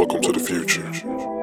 Welcome to the future.